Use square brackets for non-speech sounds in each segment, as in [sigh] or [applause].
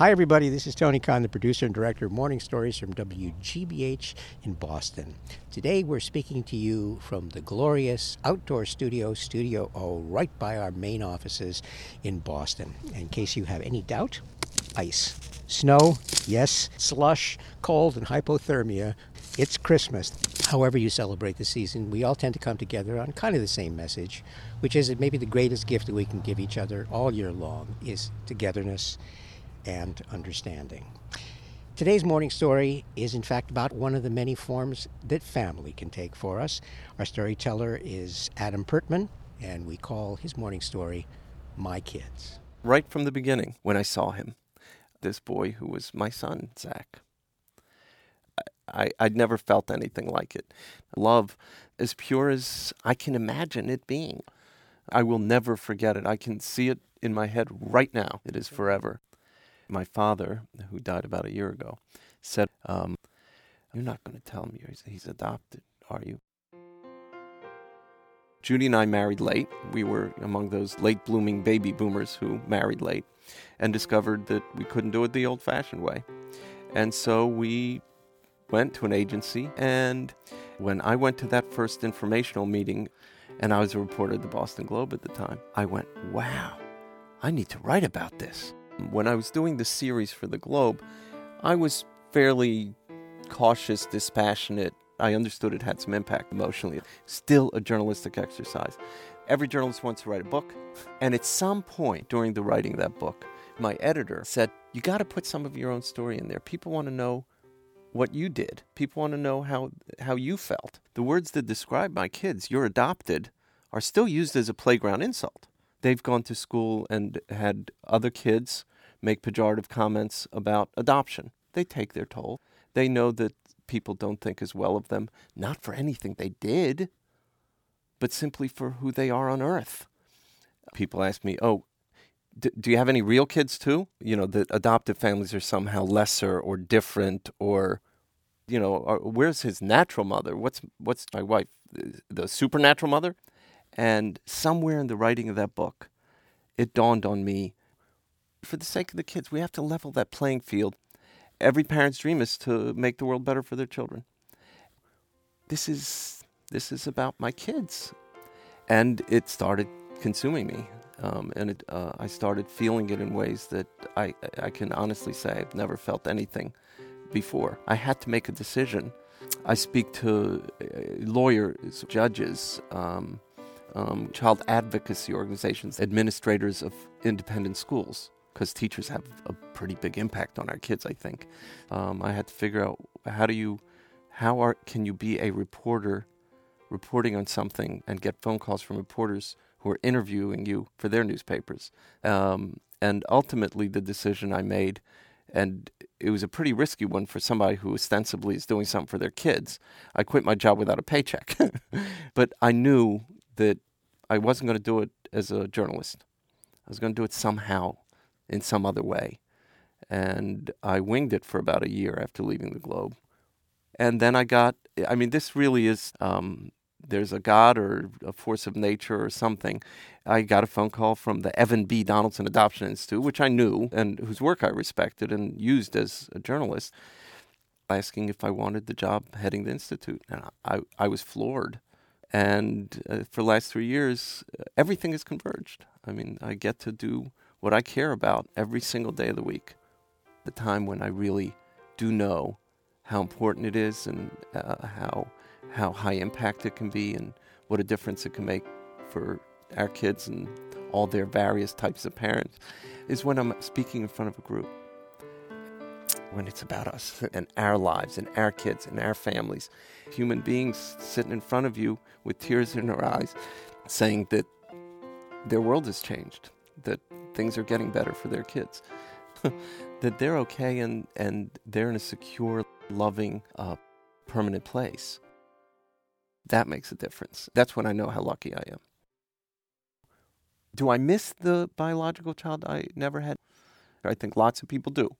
Hi, everybody. This is Tony Kahn, the producer and director of Morning Stories from WGBH in Boston. Today, we're speaking to you from the glorious outdoor studio, Studio O, right by our main offices in Boston. In case you have any doubt, ice. Snow, yes. Slush, cold, and hypothermia. It's Christmas. However, you celebrate the season, we all tend to come together on kind of the same message, which is that maybe the greatest gift that we can give each other all year long is togetherness and understanding. Today's morning story is, in fact, about one of the many forms that family can take for us. Our storyteller is Adam Pertman, and we call his morning story My Kids. Right from the beginning, when I saw him, this boy who was my son, Zach, I, I'd never felt anything like it. Love as pure as I can imagine it being. I will never forget it. I can see it in my head right now. It is forever my father, who died about a year ago, said, um, You're not going to tell him he's, he's adopted, are you? Judy and I married late. We were among those late blooming baby boomers who married late and discovered that we couldn't do it the old fashioned way. And so we went to an agency. And when I went to that first informational meeting, and I was a reporter at the Boston Globe at the time, I went, wow, I need to write about this. When I was doing the series for the Globe, I was fairly cautious, dispassionate. I understood it had some impact emotionally. Still a journalistic exercise. Every journalist wants to write a book, and at some point during the writing of that book, my editor said, You got to put some of your own story in there. People want to know what you did. People want to know how, how you felt. The words that describe my kids, you're adopted, are still used as a playground insult. They've gone to school and had other kids make pejorative comments about adoption. They take their toll. They know that people don't think as well of them, not for anything they did, but simply for who they are on earth. People ask me, oh, d- do you have any real kids too? You know, that adoptive families are somehow lesser or different or, you know, or, where's his natural mother? What's, what's my wife, uh, the supernatural mother? And somewhere in the writing of that book, it dawned on me for the sake of the kids, we have to level that playing field. Every parent's dream is to make the world better for their children. This is this is about my kids, and it started consuming me, um, and it, uh, I started feeling it in ways that I I can honestly say I've never felt anything before. I had to make a decision. I speak to uh, lawyers, judges. Um, um, child advocacy organizations, administrators of independent schools because teachers have a pretty big impact on our kids. I think um, I had to figure out how do you, how are can you be a reporter, reporting on something and get phone calls from reporters who are interviewing you for their newspapers. Um, and ultimately, the decision I made, and it was a pretty risky one for somebody who ostensibly is doing something for their kids. I quit my job without a paycheck, [laughs] but I knew that I wasn't going to do it as a journalist. I was going to do it somehow in some other way. And I winged it for about a year after leaving the Globe. And then I got, I mean, this really is, um, there's a God or a force of nature or something. I got a phone call from the Evan B. Donaldson Adoption Institute, which I knew and whose work I respected and used as a journalist, asking if I wanted the job heading the Institute. And I, I was floored. And uh, for the last three years, everything has converged. I mean, I get to do what I care about every single day of the week. The time when I really do know how important it is and uh, how how high impact it can be and what a difference it can make for our kids and all their various types of parents is when I'm speaking in front of a group. When it's about us and our lives and our kids and our families, human beings sitting in front of you with tears in their eyes, saying that their world has changed, that things are getting better for their kids. [laughs] that they're okay and, and they're in a secure, loving, uh, permanent place. That makes a difference. That's when I know how lucky I am. Do I miss the biological child I never had? I think lots of people do.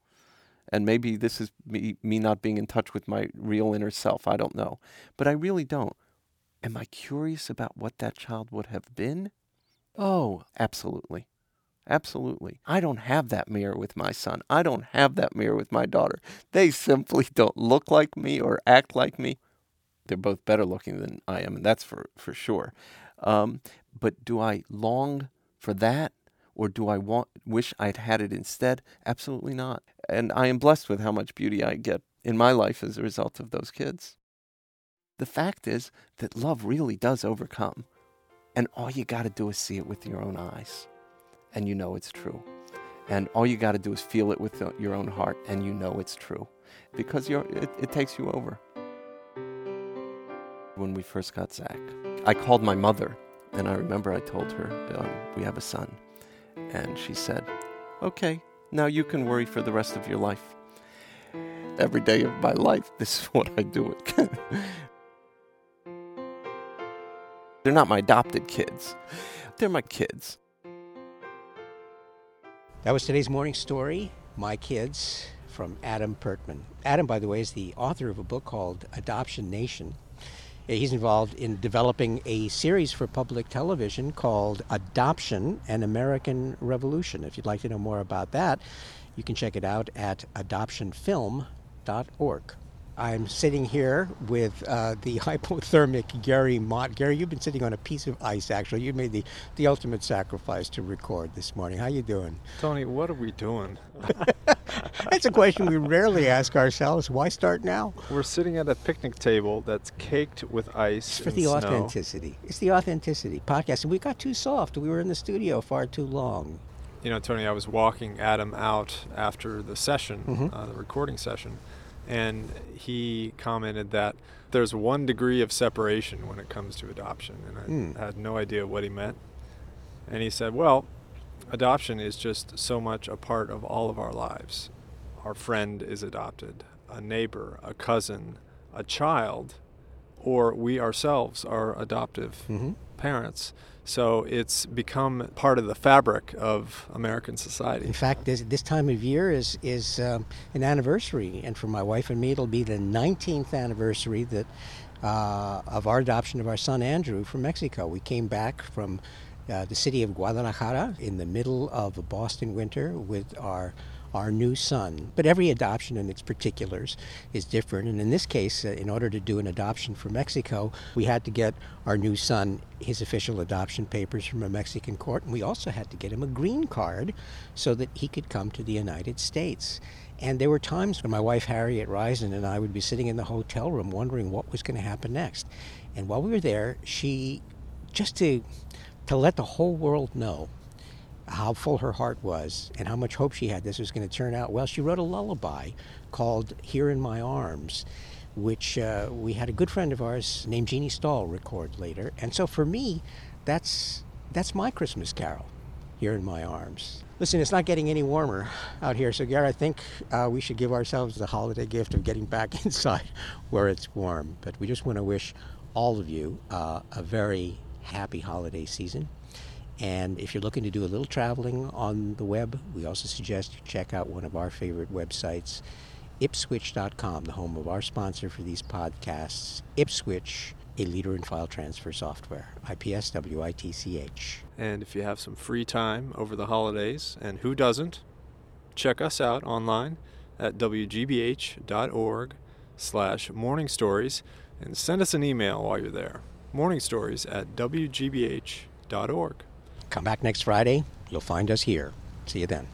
And maybe this is me, me not being in touch with my real inner self. I don't know. But I really don't. Am I curious about what that child would have been? Oh, absolutely. Absolutely. I don't have that mirror with my son. I don't have that mirror with my daughter. They simply [laughs] don't look like me or act like me. They're both better looking than I am, and that's for, for sure. Um, but do I long for that? Or do I want wish I'd had it instead? Absolutely not. And I am blessed with how much beauty I get in my life as a result of those kids. The fact is that love really does overcome. And all you got to do is see it with your own eyes, and you know it's true. And all you got to do is feel it with your own heart, and you know it's true, because it, it takes you over. When we first got Zach, I called my mother, and I remember I told her, um, We have a son. And she said, Okay, now you can worry for the rest of your life. Every day of my life, [laughs] this is what I do. [laughs] They're not my adopted kids, they're my kids. That was today's morning story, My Kids, from Adam Pertman. Adam, by the way, is the author of a book called Adoption Nation. Uh, he's involved in developing a series for public television called Adoption An American Revolution. If you'd like to know more about that, you can check it out at adoptionfilm.org. I'm sitting here with uh, the [laughs] hypothermic Gary Mott. Gary, you've been sitting on a piece of ice. Actually, you made the, the ultimate sacrifice to record this morning. How you doing, Tony? What are we doing? [laughs] that's a question we rarely ask ourselves. Why start now? We're sitting at a picnic table that's caked with ice. It's for the snow. authenticity. It's the authenticity podcast. And we got too soft. We were in the studio far too long. You know, Tony, I was walking Adam out after the session, Mhm. uh, the recording session, and he commented that there's one degree of separation when it comes to adoption, and I Mm. had no idea what he meant. And he said, "Well, adoption is just so much a part of all of our lives. Our friend is adopted, a neighbor, a cousin, a child, or we ourselves are adoptive Mhm. parents. So it's become part of the fabric of American society. In fact, this, this time of year is is um, an anniversary, and for my wife and me, it'll be the 19th anniversary that uh, of our adoption of our son Andrew from Mexico. We came back from uh, the city of Guadalajara in the middle of a Boston winter with our our new son. But every adoption and its particulars is different. And in this case, uh, in order to do an adoption for Mexico, we had to get our new son his official adoption papers from a Mexican court. And we also had to get him a green card so that he could come to the United States. And there were times when my wife Harriet Reisen and I would be sitting in the hotel room wondering what was going to happen next. And while we were there, she, just to, to let the whole world know how full her heart was and how much hope she had this was going to turn out well, she wrote a lullaby called Here in My Arms, which uh, we had a good friend of ours named Jeannie Stahl record later. And so for me, that's, that's my Christmas carol, Here in My Arms. Listen, it's not getting any warmer out here, so Gary, I think uh, we should give ourselves the holiday gift of getting back [laughs] inside where it's warm. But we just want to wish all of you uh, a very happy holiday season. And if you're looking to do a little traveling on the web, we also suggest you check out one of our favorite websites, ipswitch.com, the home of our sponsor for these podcasts, Ipswitch, a leader in file transfer software, IPSWITCH. And if you have some free time over the holidays, and who doesn't, check us out online at wgbh.org slash morning stories and send us an email while you're there. Morning stories at wgbh.org. Come back next Friday. You'll find us here. See you then.